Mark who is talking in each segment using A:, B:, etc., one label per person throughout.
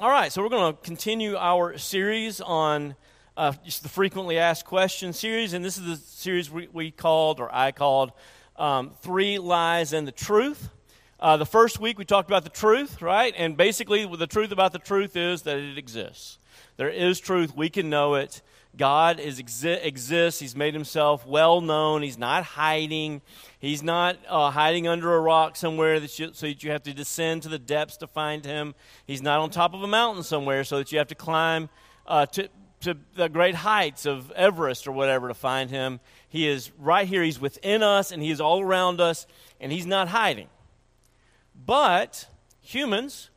A: All right, so we're going to continue our series on uh, just the frequently asked questions series, and this is the series we, we called, or I called, um, Three Lies and the Truth. Uh, the first week we talked about the truth, right? And basically, the truth about the truth is that it exists. There is truth, we can know it. God is exi- exists. He's made himself well known. He's not hiding. He's not uh, hiding under a rock somewhere that you, so that you have to descend to the depths to find him. He's not on top of a mountain somewhere so that you have to climb uh, to, to the great heights of Everest or whatever to find him. He is right here. He's within us and he is all around us and he's not hiding. But humans,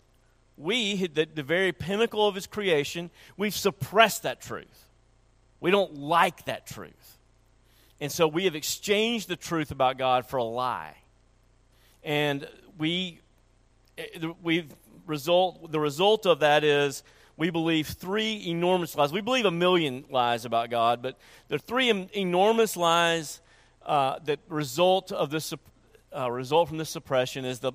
A: we, the, the very pinnacle of his creation, we've suppressed that truth. We don't like that truth. And so we have exchanged the truth about God for a lie. And we, we result, the result of that is we believe three enormous lies. We believe a million lies about God, but there are three enormous lies uh, that result of this uh, result from this suppression is the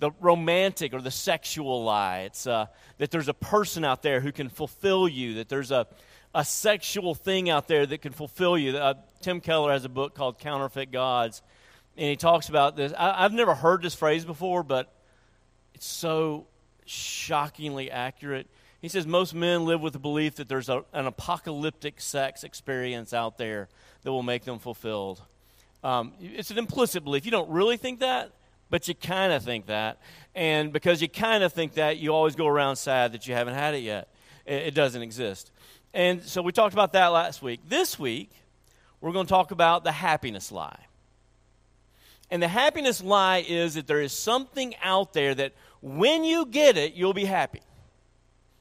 A: the romantic or the sexual lie. It's uh, that there's a person out there who can fulfill you. That there's a a sexual thing out there that can fulfill you. Uh, Tim Keller has a book called Counterfeit Gods, and he talks about this. I, I've never heard this phrase before, but it's so shockingly accurate. He says most men live with the belief that there's a, an apocalyptic sex experience out there that will make them fulfilled. Um, it's an implicit belief. You don't really think that, but you kind of think that. And because you kind of think that, you always go around sad that you haven't had it yet. It, it doesn't exist. And so we talked about that last week. This week, we're going to talk about the happiness lie. And the happiness lie is that there is something out there that when you get it, you'll be happy.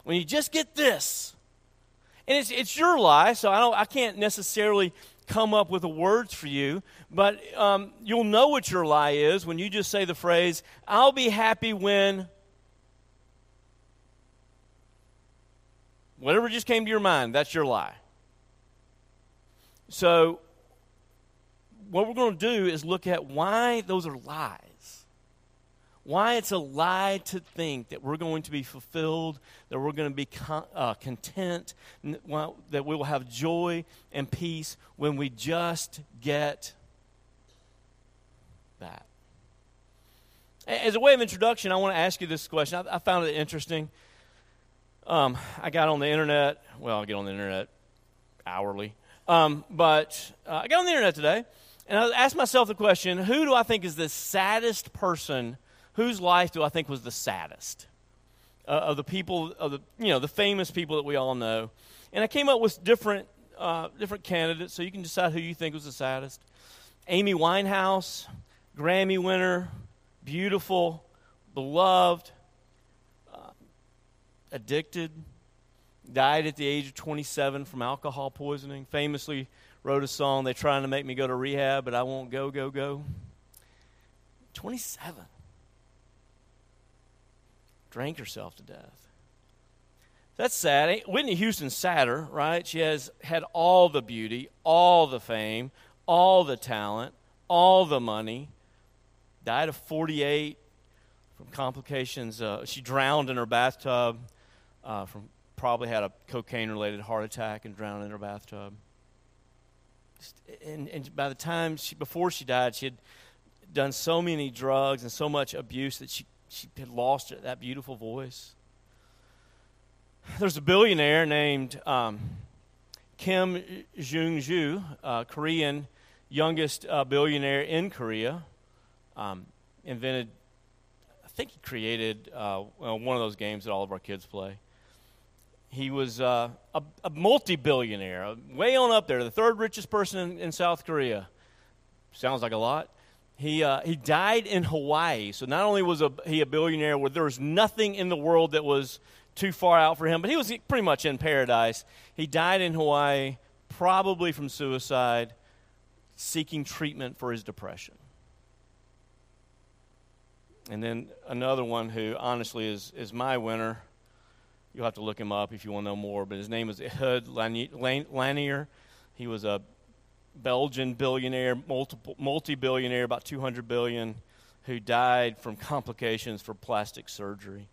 A: When you just get this. And it's, it's your lie, so I, don't, I can't necessarily come up with the words for you, but um, you'll know what your lie is when you just say the phrase, I'll be happy when Whatever just came to your mind, that's your lie. So, what we're going to do is look at why those are lies. Why it's a lie to think that we're going to be fulfilled, that we're going to be con- uh, content, that we will have joy and peace when we just get that. As a way of introduction, I want to ask you this question. I, I found it interesting. Um, I got on the internet. Well, I get on the internet hourly. Um, but uh, I got on the internet today, and I asked myself the question who do I think is the saddest person? Whose life do I think was the saddest? Uh, of the people, of the, you know, the famous people that we all know. And I came up with different, uh, different candidates, so you can decide who you think was the saddest. Amy Winehouse, Grammy winner, beautiful, beloved, addicted, died at the age of 27 from alcohol poisoning, famously wrote a song, They're trying to make me go to rehab, but I won't go, go, go. 27. Drank herself to death. That's sad. Whitney Houston's sadder, right? She has had all the beauty, all the fame, all the talent, all the money. Died of 48 from complications. Uh, she drowned in her bathtub uh, from probably had a cocaine related heart attack and drowned in her bathtub. And, and by the time she, before she died, she had done so many drugs and so much abuse that she, she had lost that beautiful voice. There's a billionaire named um, Kim Jong Ju, uh, Korean youngest uh, billionaire in Korea. Um, invented, I think he created uh, one of those games that all of our kids play. He was uh, a, a multi billionaire, way on up there, the third richest person in, in South Korea. Sounds like a lot. He, uh, he died in Hawaii. So not only was a, he a billionaire where there was nothing in the world that was too far out for him, but he was pretty much in paradise. He died in Hawaii, probably from suicide, seeking treatment for his depression. And then another one who honestly is, is my winner You'll have to look him up if you want to know more. But his name was Ehud Laniado. He was a Belgian billionaire, multiple, multi-billionaire, about 200 billion, who died from complications for plastic surgery.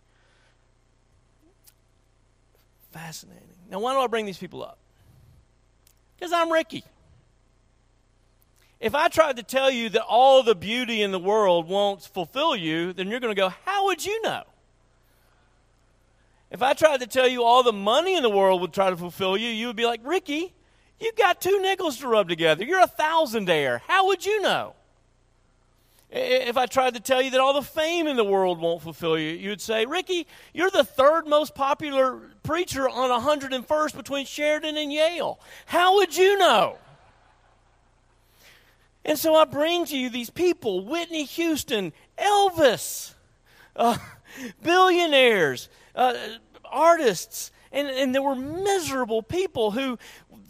A: fascinating. Now, why do I bring these people up? Because I'm Ricky. If I tried to tell you that all the beauty in the world won't fulfill you, then you're going to go, How would you know? If I tried to tell you all the money in the world would try to fulfill you, you would be like, Ricky, you got two nickels to rub together. You're a thousandaire. How would you know? If I tried to tell you that all the fame in the world won't fulfill you, you would say, Ricky, you're the third most popular preacher on 101st between Sheridan and Yale. How would you know? And so I bring to you these people Whitney Houston, Elvis, uh, billionaires, uh, artists, and, and there were miserable people who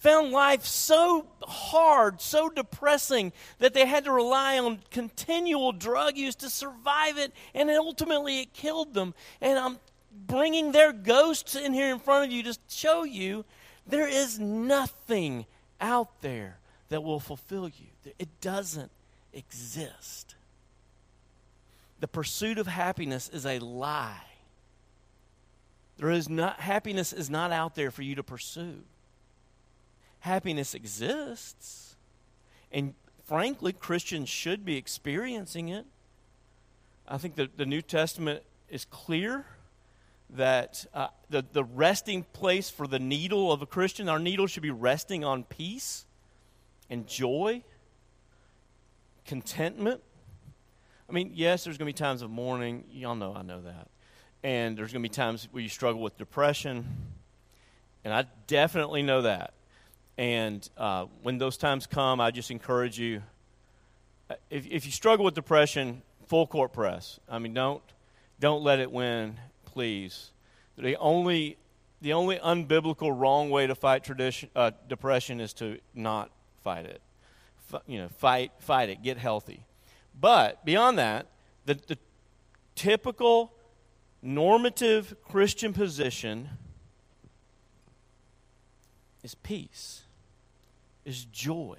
A: found life so hard, so depressing, that they had to rely on continual drug use to survive it, and ultimately it killed them. And I'm bringing their ghosts in here in front of you to show you there is nothing out there that will fulfill you. It doesn't exist. The pursuit of happiness is a lie. There is not happiness is not out there for you to pursue. Happiness exists. And frankly, Christians should be experiencing it. I think that the New Testament is clear that uh, the, the resting place for the needle of a Christian, our needle should be resting on peace and joy, contentment. I mean, yes, there's going to be times of mourning. Y'all know I know that. And there's going to be times where you struggle with depression. And I definitely know that. And uh, when those times come, I just encourage you uh, if, if you struggle with depression, full court press. I mean, don't, don't let it win, please. The only, the only unbiblical wrong way to fight tradition, uh, depression is to not fight it. F- you know, fight, fight it, get healthy. But beyond that, the, the typical normative Christian position is peace, is joy,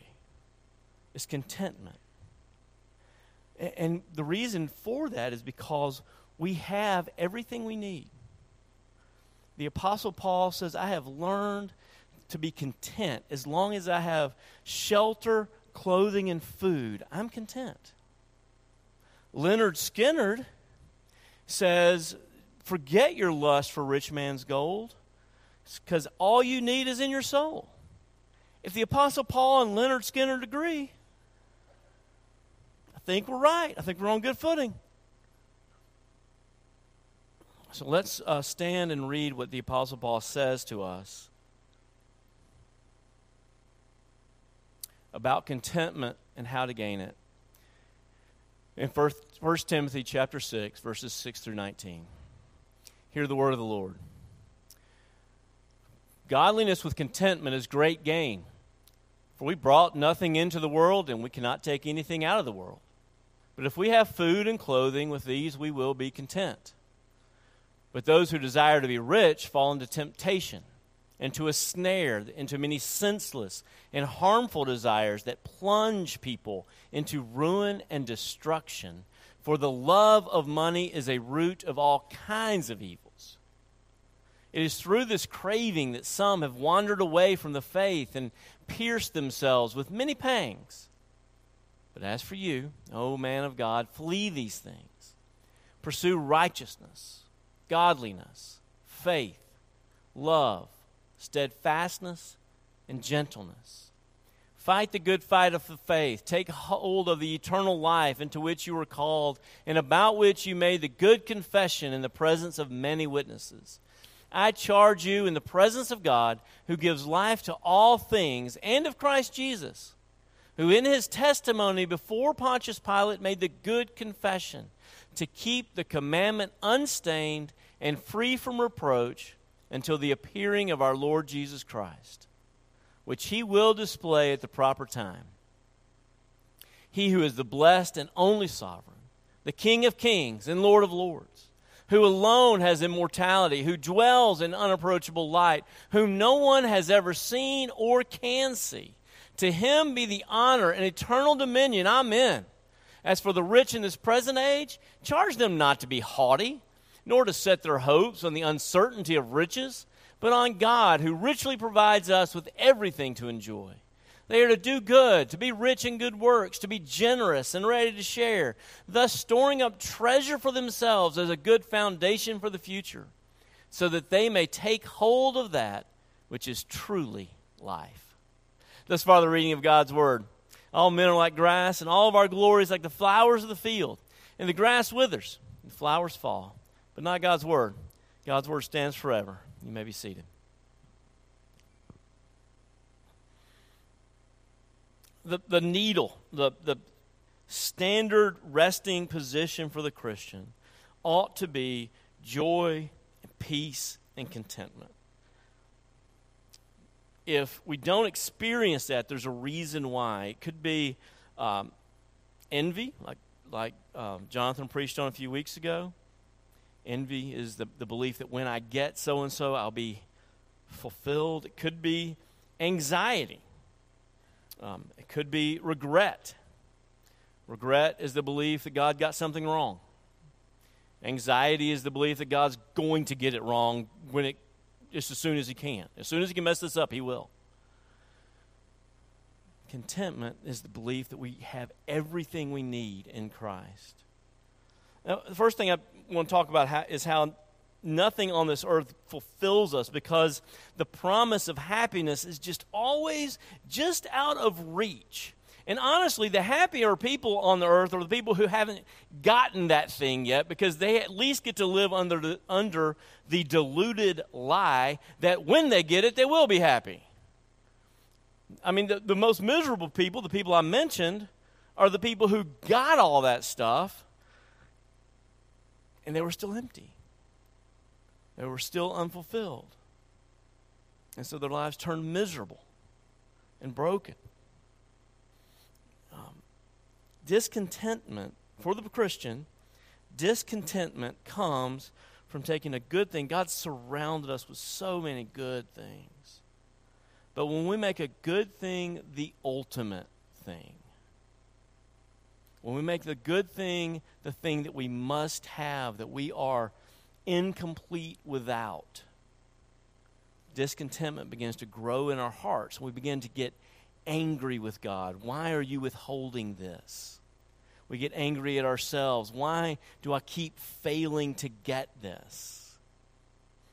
A: is contentment. And the reason for that is because we have everything we need. The Apostle Paul says, I have learned to be content as long as I have shelter, clothing, and food. I'm content. Lynyrd Skynyrd says Forget your lust for rich man's gold, because all you need is in your soul. If the Apostle Paul and Lynyrd Skynyrd agree, I think we're right. I think we're on good footing. So let's uh, stand and read what the Apostle Paul says to us about contentment and how to gain it. In 1 Timothy chapter 6, verses 6 through 19. Hear the word of the Lord. Godliness with contentment is great gain. For we brought nothing into the world, and we cannot take anything out of the world. But if we have food and clothing, with these we will be content. But those who desire to be rich fall into temptation, into a snare, into many senseless and harmful desires that plunge people into ruin and destruction. For the love of money is a root of all kinds of evils. It is through this craving that some have wandered away from the faith and pierced themselves with many pangs. But as for you, O man of God, flee these things. Pursue righteousness, godliness, faith, love, steadfastness, and gentleness. Fight the good fight of the faith. Take hold of the eternal life into which you were called and about which you made the good confession in the presence of many witnesses. I charge you in the presence of God, who gives life to all things, and of Christ Jesus, who in his testimony before Pontius Pilate made the good confession to keep the commandment unstained and free from reproach until the appearing of our Lord Jesus Christ, which he will display at the proper time. He who is the blessed and only sovereign, the King of kings and Lord of lords who alone has immortality, who dwells in unapproachable light, whom no one has ever seen or can see. To him be the honor and eternal dominion. Amen. As for the rich in this present age, charge them not to be haughty, nor to set their hopes on the uncertainty of riches, but on God, who richly provides us with everything to enjoy. They are to do good, to be rich in good works, to be generous and ready to share, thus storing up treasure for themselves as a good foundation for the future, so that they may take hold of that which is truly life. Thus far, the reading of God's Word. All men are like grass, and all of our glory is like the flowers of the field. And the grass withers, and the flowers fall, but not God's Word. God's Word stands forever. You may be seated. The, the needle, the, the standard resting position for the Christian ought to be joy and peace and contentment. If we don't experience that, there's a reason why. It could be um, envy, like, like um, Jonathan preached on a few weeks ago. Envy is the, the belief that when I get so and so, I'll be fulfilled. It could be anxiety. Um, it could be regret. Regret is the belief that God got something wrong. Anxiety is the belief that God's going to get it wrong when it just as soon as he can. As soon as he can mess this up, he will. Contentment is the belief that we have everything we need in Christ. Now, the first thing I want to talk about is how nothing on this earth fulfills us because the promise of happiness is just always just out of reach. And honestly, the happier people on the earth are the people who haven't gotten that thing yet because they at least get to live under the, under the deluded lie that when they get it, they will be happy. I mean, the, the most miserable people, the people I mentioned, are the people who got all that stuff and they were still empty. They were still unfulfilled. And so their lives turned miserable and broken. Um, discontentment for the Christian, discontentment comes from taking a good thing. God surrounded us with so many good things. But when we make a good thing the ultimate thing, when we make the good thing the thing that we must have, that we are incomplete without, discontentment begins to grow in our hearts. We begin to get angry with God. Why are you withholding this? We get angry at ourselves. Why do I keep failing to get this?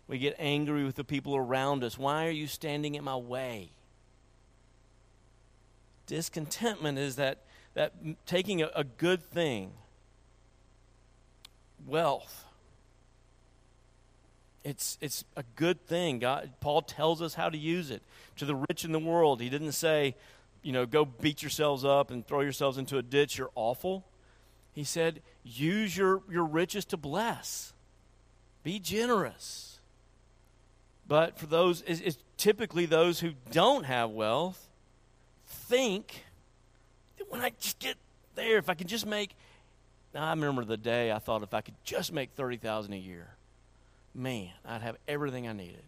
A: We get angry with the people around us. Why are you standing in my way? Discontentment is that that taking a, a good thing, wealth, it's, it's a good thing. God, Paul tells us how to use it. To the rich in the world, he didn't say, you know, go beat yourselves up and throw yourselves into a ditch. You're awful. He said, use your, your riches to bless. Be generous. But for those, it's, it's typically those who don't have wealth, think when I just get there, if I could just make, now I remember the day I thought if I could just make 30000 a year, man, I'd have everything I needed.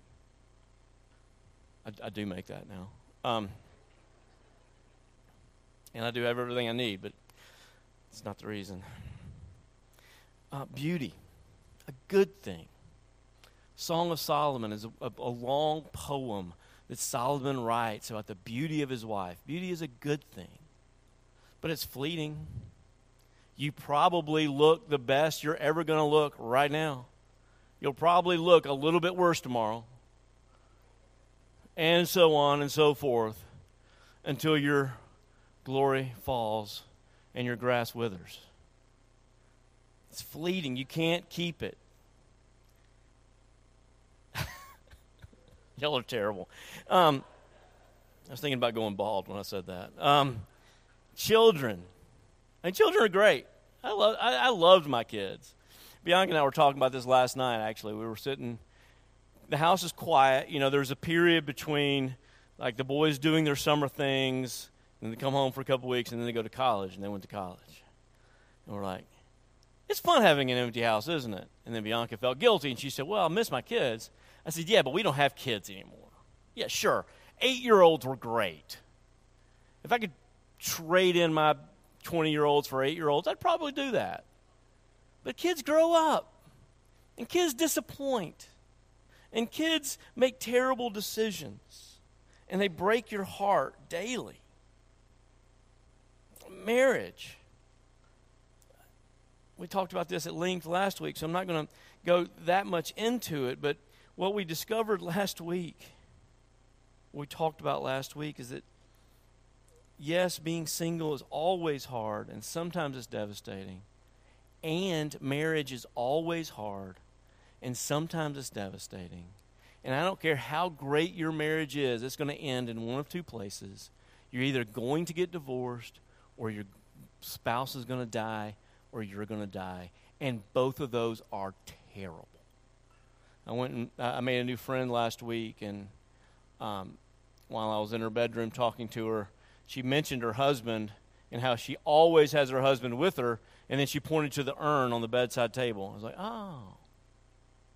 A: I, I do make that now. Um, and I do have everything I need, but it's not the reason. Uh, beauty, a good thing. Song of Solomon is a, a, a, long poem that Solomon writes about the beauty of his wife. Beauty is a good thing but it's fleeting. You probably look the best you're ever going to look right now. You'll probably look a little bit worse tomorrow. And so on and so forth until your glory falls and your grass withers. It's fleeting. You can't keep it. Y'all are terrible. Um, I was thinking about going bald when I said that. Um, children. And children are great. I, love, I, I loved my kids. Bianca and I were talking about this last night, actually. We were sitting, the house is quiet. You know, there's a period between, like, the boys doing their summer things, and they come home for a couple weeks, and then they go to college, and they went to college. And we're like, it's fun having an empty house, isn't it? And then Bianca felt guilty, and she said, well, I miss my kids. I said, yeah, but we don't have kids anymore. Yeah, sure. Eight year olds were great. If I could trade in my 20 year olds for eight year olds, I'd probably do that. But kids grow up, and kids disappoint. And kids make terrible decisions, and they break your heart daily. Marriage. We talked about this at length last week, so I'm not going to go that much into it, but what we discovered last week, we talked about last week, is that yes, being single is always hard, and sometimes it's devastating. And marriage is always hard, and sometimes it's devastating. And I don't care how great your marriage is, it's going to end in one of two places. You're either going to get divorced, or your spouse is going to die, or you're going to die. And both of those are terrible. I went and I made a new friend last week, and um, while I was in her bedroom talking to her, she mentioned her husband and how she always has her husband with her, and then she pointed to the urn on the bedside table. I was like, oh,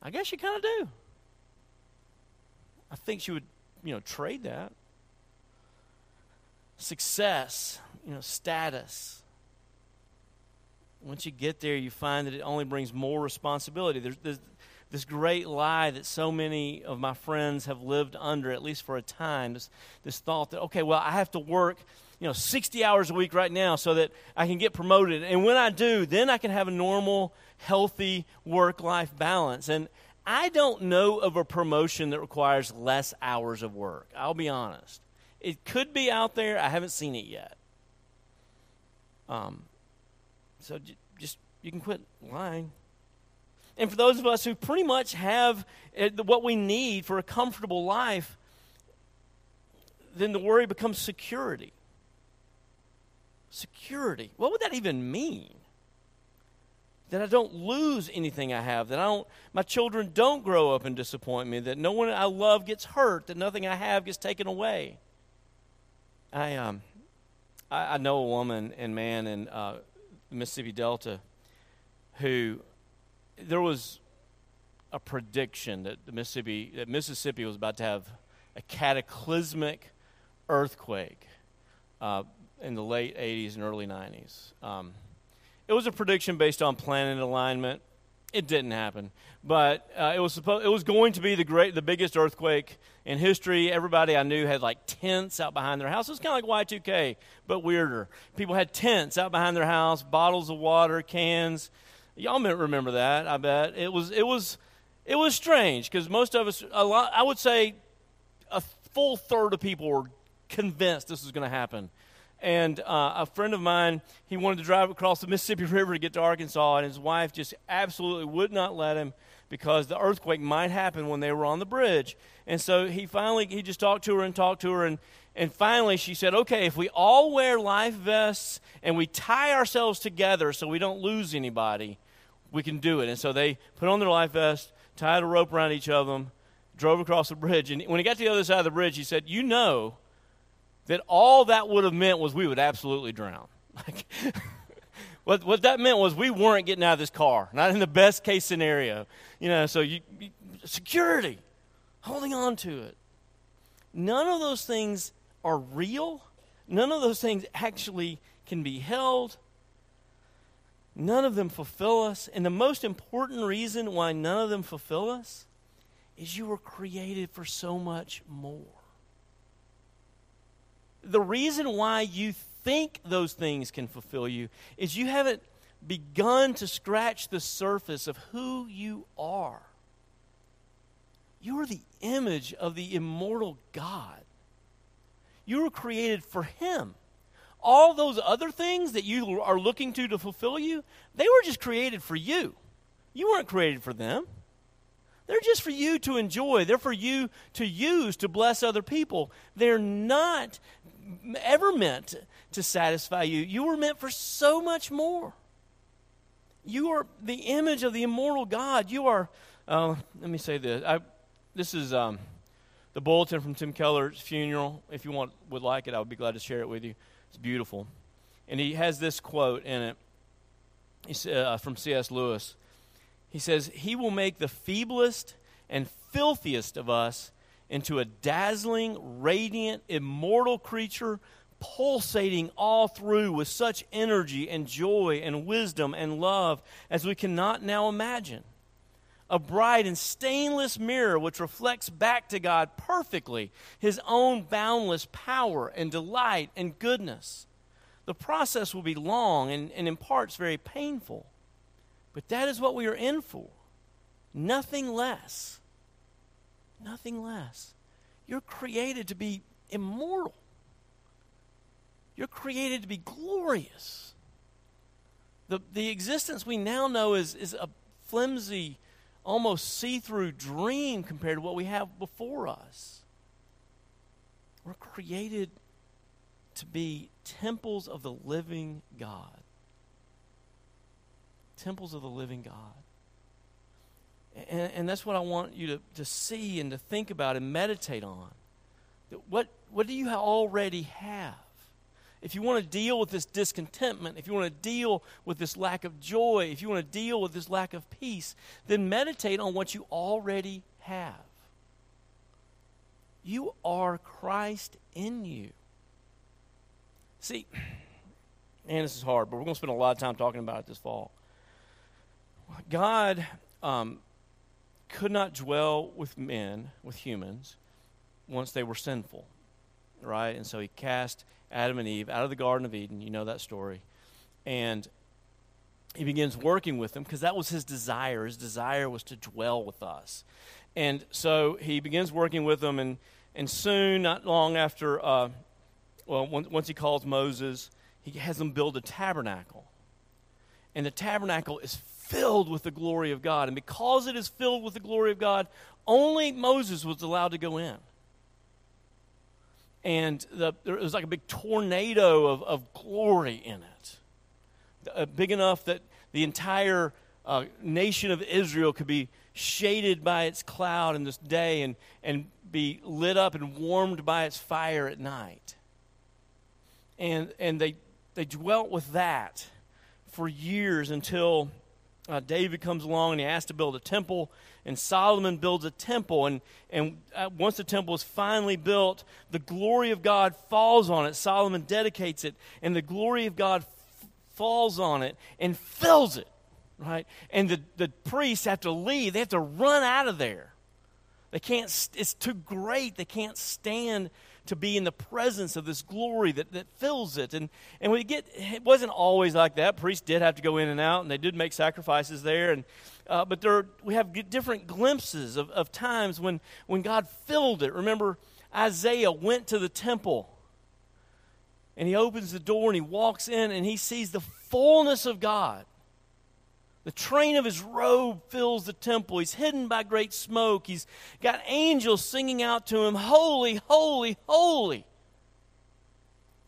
A: I guess you kind of do. I think she would, you know, trade that. Success, you know, status. Once you get there, you find that it only brings more responsibility. There's, there's this great lie that so many of my friends have lived under, at least for a time. This, this thought that, okay, well, I have to work you know 60 hours a week right now so that I can get promoted. And when I do, then I can have a normal, healthy work life balance. And I don't know of a promotion that requires less hours of work. I'll be honest. It could be out there. I haven't seen it yet. Um, so j- just you can quit lying. And for those of us who pretty much have eh, what we need for a comfortable life, then the worry becomes security. Security. What would that even mean? That I don't lose anything I have, that I don't my children don't grow up and disappoint me, that no one I love gets hurt, that nothing I have gets taken away. I um I, I know a woman and man in uh, the Mississippi Delta who there was a prediction that Mississippi that Mississippi was about to have a cataclysmic earthquake uh, in the late 80s and early 90s. Um, it was a prediction based on planet alignment. It didn't happen, but uh, it was supposed it was going to be the great, the biggest earthquake in history. Everybody I knew had like tents out behind their house. It was kind of like Y2K, but weirder. People had tents out behind their house, bottles of water, cans Y'all remember that, I bet. It was, it was, it was strange because most of us, a lot, I would say a full third of people were convinced this was going to happen. And uh, a friend of mine, he wanted to drive across the Mississippi River to get to Arkansas, and his wife just absolutely would not let him because the earthquake might happen when they were on the bridge. And so he finally, he just talked to her and talked to her, and, and finally she said, okay, if we all wear life vests and we tie ourselves together so we don't lose anybody, we can do it. And so they put on their life vest, tied a rope around each of them, drove across the bridge. And when he got to the other side of the bridge, he said, You know that all that would have meant was we would absolutely drown. Like, what, what that meant was we weren't getting out of this car, not in the best case scenario. You know, so you, security, holding on to it. None of those things are real. None of those things actually can be held. None of them fulfill us. And the most important reason why none of them fulfill us is you were created for so much more. The reason why you think those things can fulfill you is you haven't begun to scratch the surface of who you are. You are the image of the immortal God. You were created for Him all those other things that you are looking to to fulfill you, they were just created for you. You weren't created for them. They're just for you to enjoy. They're for you to use to bless other people. They're not ever meant to satisfy you. You were meant for so much more. You are the image of the immortal God. You are, uh, let me say this. I, this is um, the bulletin from Tim Keller's funeral. If you want, would like it, I would be glad to share it with you. It's beautiful. And he has this quote in it uh, from C.S. Lewis. He says, He will make the feeblest and filthiest of us into a dazzling, radiant, immortal creature, pulsating all through with such energy and joy and wisdom and love as we cannot now imagine. A bright and stainless mirror which reflects back to God perfectly his own boundless power and delight and goodness. The process will be long and, and in parts very painful, but that is what we are in for. Nothing less. Nothing less. You're created to be immortal. You're created to be glorious. The, the existence we now know is, is a flimsy, almost see through dream compared to what we have before us. We're created to be temples of the living God. Temples of the living God. And, and that's what I want you to, to see and to think about and meditate on. What, what do you already have? If you want to deal with this discontentment, if you want to deal with this lack of joy, if you want to deal with this lack of peace, then meditate on what you already have. You are Christ in you. See, and this is hard, but we're going to spend a lot of time talking about it this fall. God um, could not dwell with men, with humans, once they were sinful, right? And so he cast Adam and Eve out of the Garden of Eden. You know that story. And he begins working with them because that was his desire. His desire was to dwell with us. And so he begins working with them, and, and soon, not long after, uh, well, once he calls Moses, he has them build a tabernacle. And the tabernacle is filled with the glory of God. And because it is filled with the glory of God, only Moses was allowed to go in and the, there was like a big tornado of, of glory in it, uh, big enough that the entire uh, nation of Israel could be shaded by its cloud in this day and, and be lit up and warmed by its fire at night. And, and they, they dwelt with that for years until uh, David comes along and he has to build a temple, and Solomon builds a temple. And, and uh, once the temple is finally built, the glory of God falls on it. Solomon dedicates it, and the glory of God f- falls on it and fills it, right? And the, the priests have to leave, they have to run out of there. They can't, it's too great. They can't stand to be in the presence of this glory that, that fills it. And, and we get, it wasn't always like that. Priests did have to go in and out, and they did make sacrifices there. And, uh, but there, we have different glimpses of, of times when, when God filled it. Remember, Isaiah went to the temple, and he opens the door and he walks in, and he sees the fullness of God. The train of his robe fills the temple. He's hidden by great smoke. He's got angels singing out to him, Holy, holy, holy.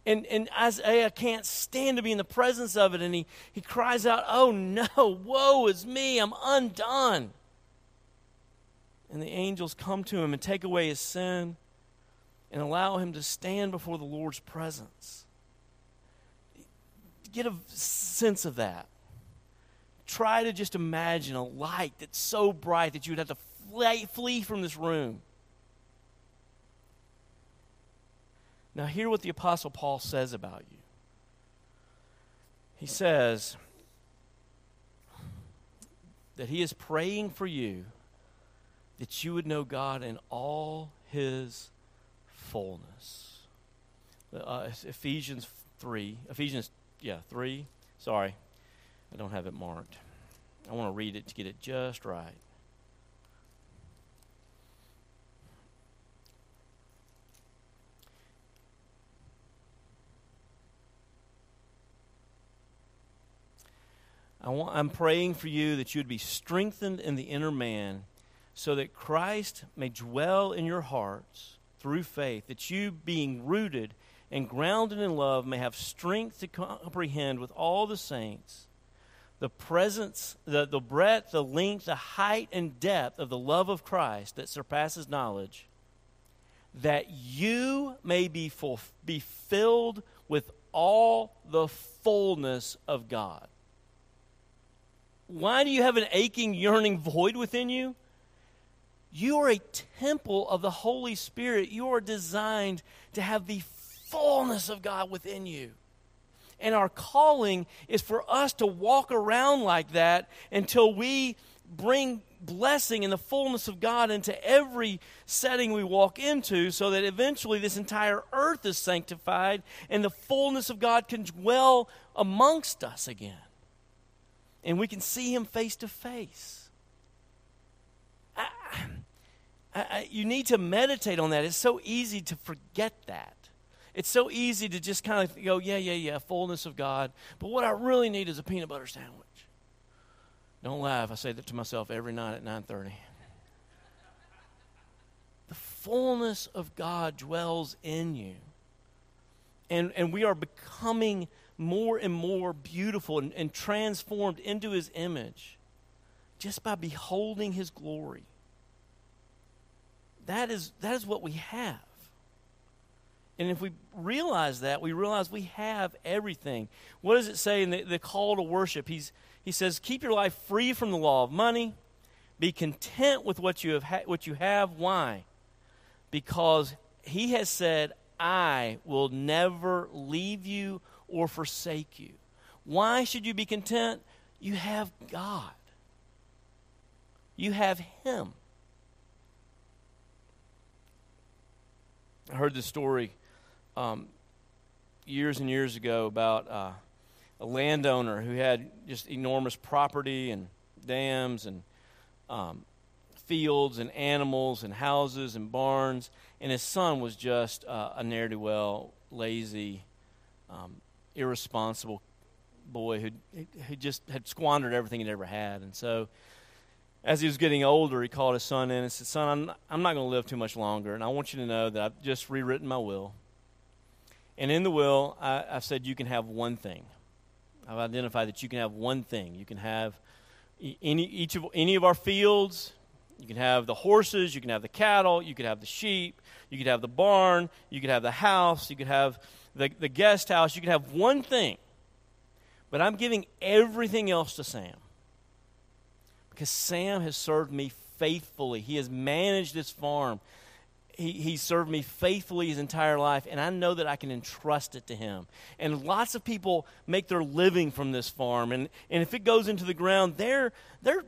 A: And, and Isaiah can't stand to be in the presence of it, and he, he cries out, Oh no, woe is me, I'm undone. And the angels come to him and take away his sin and allow him to stand before the Lord's presence. Get a sense of that try to just imagine a light that's so bright that you would have to flee, flee from this room. Now, hear what the Apostle Paul says about you. He says that he is praying for you that you would know God in all his fullness. Uh, Ephesians 3, Ephesians, yeah, 3, sorry, I don't have it marked. I want to read it to get it just right. I want, I'm praying for you that you would be strengthened in the inner man so that Christ may dwell in your hearts through faith, that you, being rooted and grounded in love, may have strength to comprehend with all the saints the presence, the, the breadth, the length, the height, and depth of the love of Christ that surpasses knowledge, that you may be, full, be filled with all the fullness of God. Why do you have an aching, yearning void within you? You are a temple of the Holy Spirit. You are designed to have the fullness of God within you. And our calling is for us to walk around like that until we bring blessing and the fullness of God into every setting we walk into so that eventually this entire earth is sanctified and the fullness of God can dwell amongst us again. And we can see Him face to face. I, I, you need to meditate on that. It's so easy to forget that. It's so easy to just kind of go, yeah, yeah, yeah, fullness of God. But what I really need is a peanut butter sandwich. Don't laugh. I say that to myself every night at 9:30. The fullness of God dwells in you. And, and we are becoming more and more beautiful and, and transformed into his image just by beholding his glory. That is, that is what we have. And if we realize that, we realize we have everything. What does it say in the, the call to worship? He's, he says, Keep your life free from the law of money. Be content with what you have. Ha- what you have. Why? Because he has said, I will never leave you or forsake you. Why should you be content? You have God, you have Him. I heard this story um, years and years ago about uh, a landowner who had just enormous property and dams and um, fields and animals and houses and barns, and his son was just uh, a ne'er do well, lazy, um, irresponsible boy who who just had squandered everything he'd ever had, and so as he was getting older, he called his son in and said, Son, I'm, I'm not going to live too much longer, and I want you to know that I've just rewritten my will. And in the will, I, I've said you can have one thing. I've identified that you can have one thing. You can have any, each of, any of our fields. You can have the horses. You can have the cattle. You could have the sheep. You could have the barn. You could have the house. You could have the, the guest house. You could have one thing. But I'm giving everything else to Sam because Sam has served me faithfully. He has managed this farm. He, he served me faithfully his entire life, and I know that I can entrust it to him. And lots of people make their living from this farm, and, and if it goes into the ground, their, their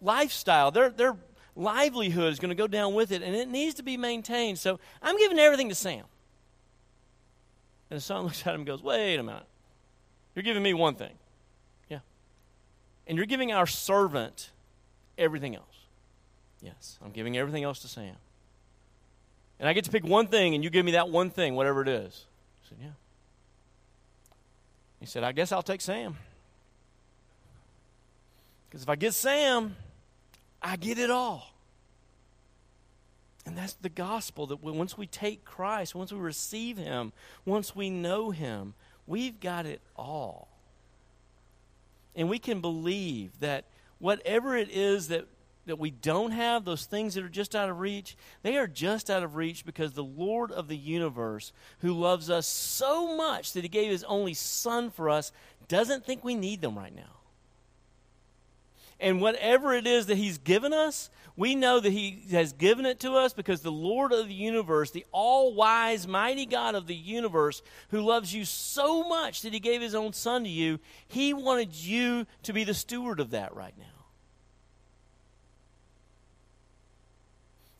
A: lifestyle, their, their livelihood is going to go down with it, and it needs to be maintained. So I'm giving everything to Sam. And the son looks at him and goes, Wait a minute. You're giving me one thing. Yeah. And you're giving our servant everything else. Yes, I'm giving everything else to Sam. And I get to pick one thing, and you give me that one thing, whatever it is. I said, Yeah. He said, I guess I'll take Sam. Because if I get Sam, I get it all. And that's the gospel that once we take Christ, once we receive Him, once we know Him, we've got it all. And we can believe that whatever it is that, that we don't have, those things that are just out of reach, they are just out of reach because the Lord of the universe, who loves us so much that he gave his only Son for us, doesn't think we need them right now. And whatever it is that He's given us, we know that He has given it to us because the Lord of the universe, the all wise, mighty God of the universe, who loves you so much that He gave His own Son to you, He wanted you to be the steward of that right now.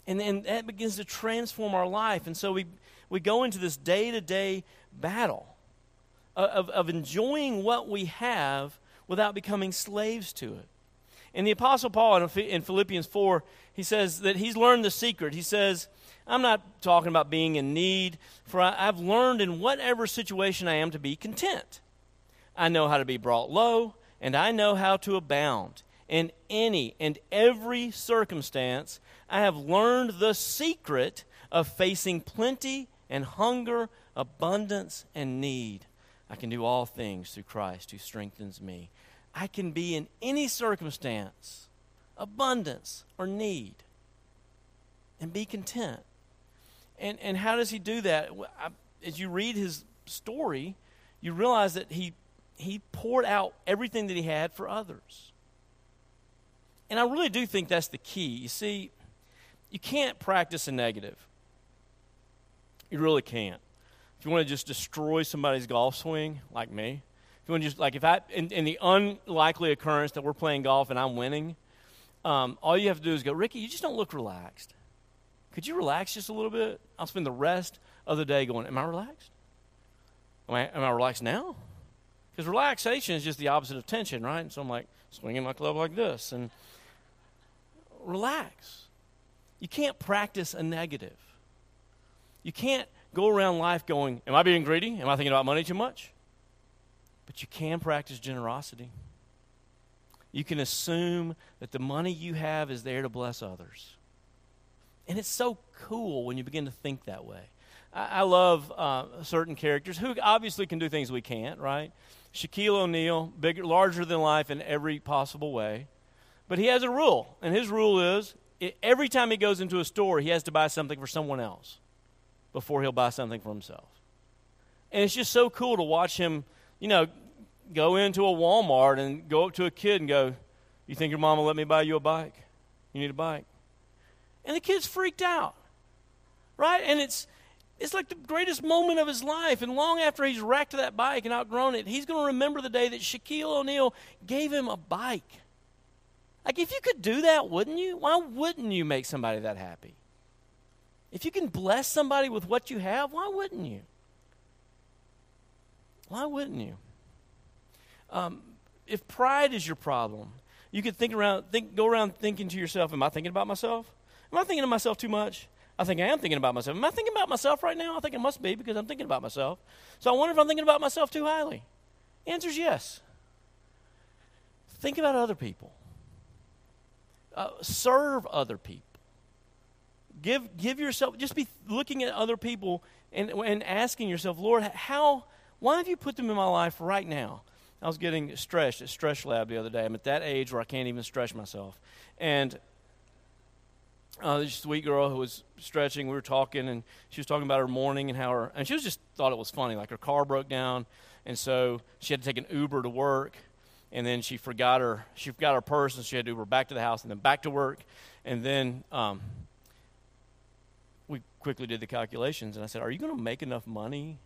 A: And, and that begins to transform our life. And so we, we go into this day to day battle of, of enjoying what we have without becoming slaves to it. And the Apostle Paul in Philippians 4, he says that he's learned the secret. He says, I'm not talking about being in need, for I've learned in whatever situation I am to be content. I know how to be brought low, and I know how to abound. In any and every circumstance, I have learned the secret of facing plenty and hunger, abundance and need. I can do all things through Christ who strengthens me. I can be in any circumstance, abundance or need, and be content. And, and how does he do that? As you read his story, you realize that he, he poured out everything that he had for others. And I really do think that's the key. You see, you can't practice a negative. You really can't. If you want to just destroy somebody's golf swing, like me, if you want to just like if I in, in, the unlikely occurrence that we're playing golf and I'm winning, um, all you have to do is go, Ricky, you just don't look relaxed. Could you relax just a little bit? I'll spend the rest of the day going, Am I relaxed? Am I, am I relaxed now? Because relaxation is just the opposite of tension, right? And so I'm like swinging my club like this and relax. You can't practice a negative. You can't go around life going, Am I being greedy? Am I thinking about money too much? But you can practice generosity. You can assume that the money you have is there to bless others. And it's so cool when you begin to think that way. I, I love uh, certain characters who obviously can do things we can't, right? Shaquille O'Neal, bigger, larger than life in every possible way. But he has a rule, and his rule is every time he goes into a store, he has to buy something for someone else before he'll buy something for himself. And it's just so cool to watch him, you know, go into a Walmart and go up to a kid and go, You think your mom will let me buy you a bike? You need a bike. And the kid's freaked out. Right? And it's it's like the greatest moment of his life. And long after he's wrecked that bike and outgrown it, he's going to remember the day that Shaquille O'Neal gave him a bike. Like, if you could do that, wouldn't you? Why wouldn't you make somebody that happy? If you can bless somebody with what you have, why wouldn't you? Why wouldn't you? Um, if pride is your problem, you could think around, think, go around thinking to yourself, "Am I thinking about myself? Am I thinking of myself too much? I think I am thinking about myself. Am I thinking about myself right now? I think it must be because I'm thinking about myself. So I wonder if I'm thinking about myself too highly. Answer is yes. Think about other people. Uh, serve other people. Give, give yourself, just be looking at other people and, and asking yourself, Lord, how, why have you put them in my life right now? I was getting stretched at Stretch Lab the other day. I'm at that age where I can't even stretch myself. And uh, this sweet girl who was stretching, we were talking, and she was talking about her morning and how her, and she was just thought it was funny. Like her car broke down, and so she had to take an Uber to work, and then she forgot her, she forgot her purse, and she had to Uber back to the house and then back to work, and then um, we quickly did the calculations, and I said, "Are you going to make enough money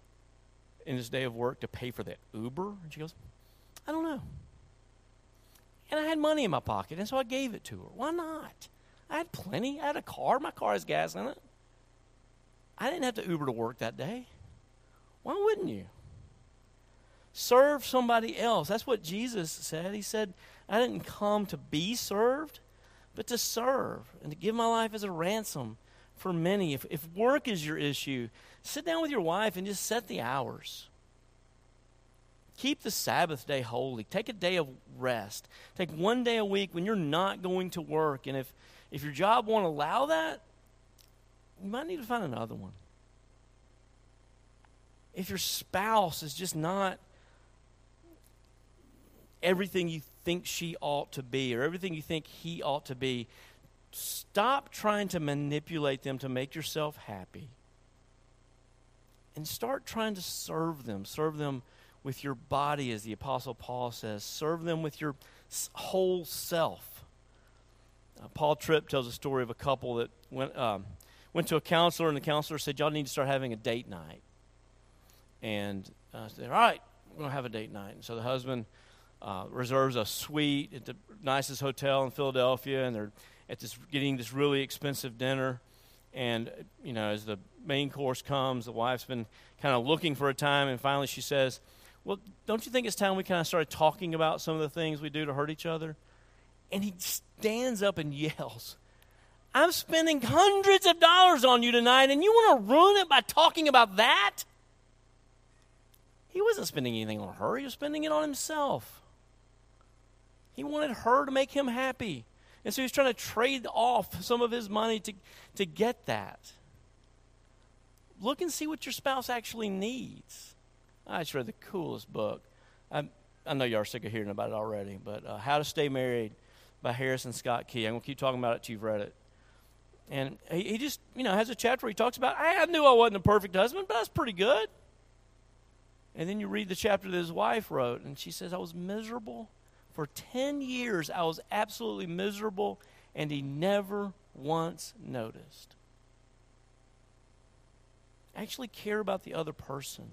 A: in this day of work to pay for that Uber?" And she goes, I don't know. And I had money in my pocket, and so I gave it to her. Why not? I had plenty. I had a car. My car has gas in it. I didn't have to Uber to work that day. Why wouldn't you? Serve somebody else. That's what Jesus said. He said, I didn't come to be served, but to serve and to give my life as a ransom for many. If, if work is your issue, sit down with your wife and just set the hours. Keep the Sabbath day holy. Take a day of rest. Take one day a week when you're not going to work. And if, if your job won't allow that, you might need to find another one. If your spouse is just not everything you think she ought to be or everything you think he ought to be, stop trying to manipulate them to make yourself happy. And start trying to serve them. Serve them with your body, as the Apostle Paul says. Serve them with your whole self. Uh, Paul Tripp tells a story of a couple that went, um, went to a counselor, and the counselor said, Y'all need to start having a date night. And uh, said, All right, we're going to have a date night. And so the husband uh, reserves a suite at the nicest hotel in Philadelphia, and they're at this getting this really expensive dinner. And, you know, as the main course comes, the wife's been kind of looking for a time, and finally she says, well, don't you think it's time we kind of started talking about some of the things we do to hurt each other? And he stands up and yells, I'm spending hundreds of dollars on you tonight, and you want to ruin it by talking about that? He wasn't spending anything on her, he was spending it on himself. He wanted her to make him happy. And so he's trying to trade off some of his money to, to get that. Look and see what your spouse actually needs. I just read the coolest book. I, I know you are sick of hearing about it already, but uh, How to Stay Married by Harrison Scott Key. I'm going to keep talking about it till you've read it. And he, he just, you know, has a chapter where he talks about, I knew I wasn't a perfect husband, but was pretty good. And then you read the chapter that his wife wrote, and she says, I was miserable. For 10 years, I was absolutely miserable, and he never once noticed. Actually, care about the other person.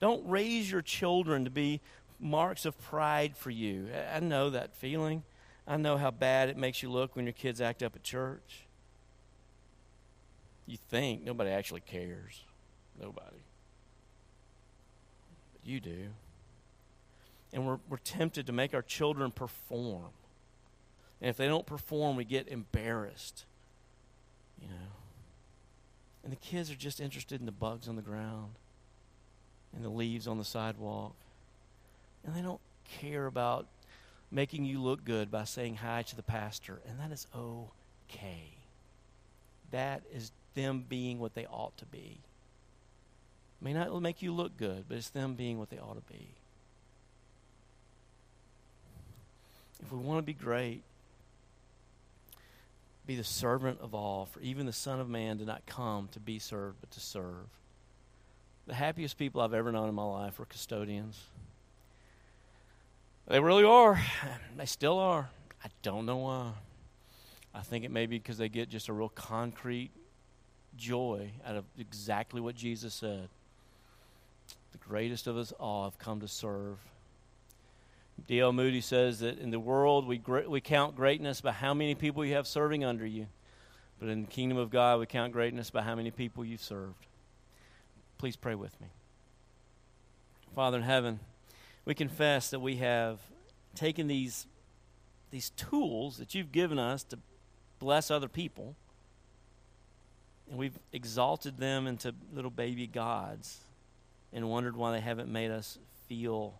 A: Don't raise your children to be marks of pride for you. I know that feeling. I know how bad it makes you look when your kids act up at church. You think nobody actually cares. Nobody. But you do. And we're, we're tempted to make our children perform. And if they don't perform, we get embarrassed. You know. And the kids are just interested in the bugs on the ground and the leaves on the sidewalk. And they don't care about making you look good by saying hi to the pastor. And that is okay. That is them being what they ought to be. May not make you look good, but it's them being what they ought to be. If we want to be great, be the servant of all, for even the Son of Man did not come to be served, but to serve. The happiest people I've ever known in my life were custodians. They really are. They still are. I don't know why. I think it may be because they get just a real concrete joy out of exactly what Jesus said. The greatest of us all have come to serve. D.L. Moody says that in the world we, we count greatness by how many people you have serving under you. But in the kingdom of God, we count greatness by how many people you've served. Please pray with me. Father in heaven, we confess that we have taken these, these tools that you've given us to bless other people, and we've exalted them into little baby gods and wondered why they haven't made us feel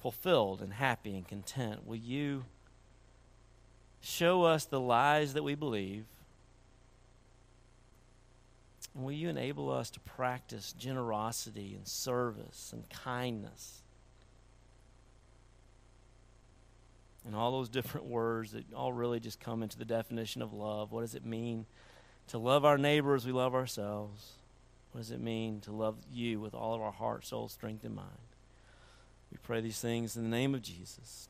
A: fulfilled and happy and content. Will you show us the lies that we believe? And will you enable us to practice generosity and service and kindness? And all those different words that all really just come into the definition of love. What does it mean to love our neighbors? We love ourselves. What does it mean to love you with all of our heart, soul, strength, and mind? We pray these things in the name of Jesus.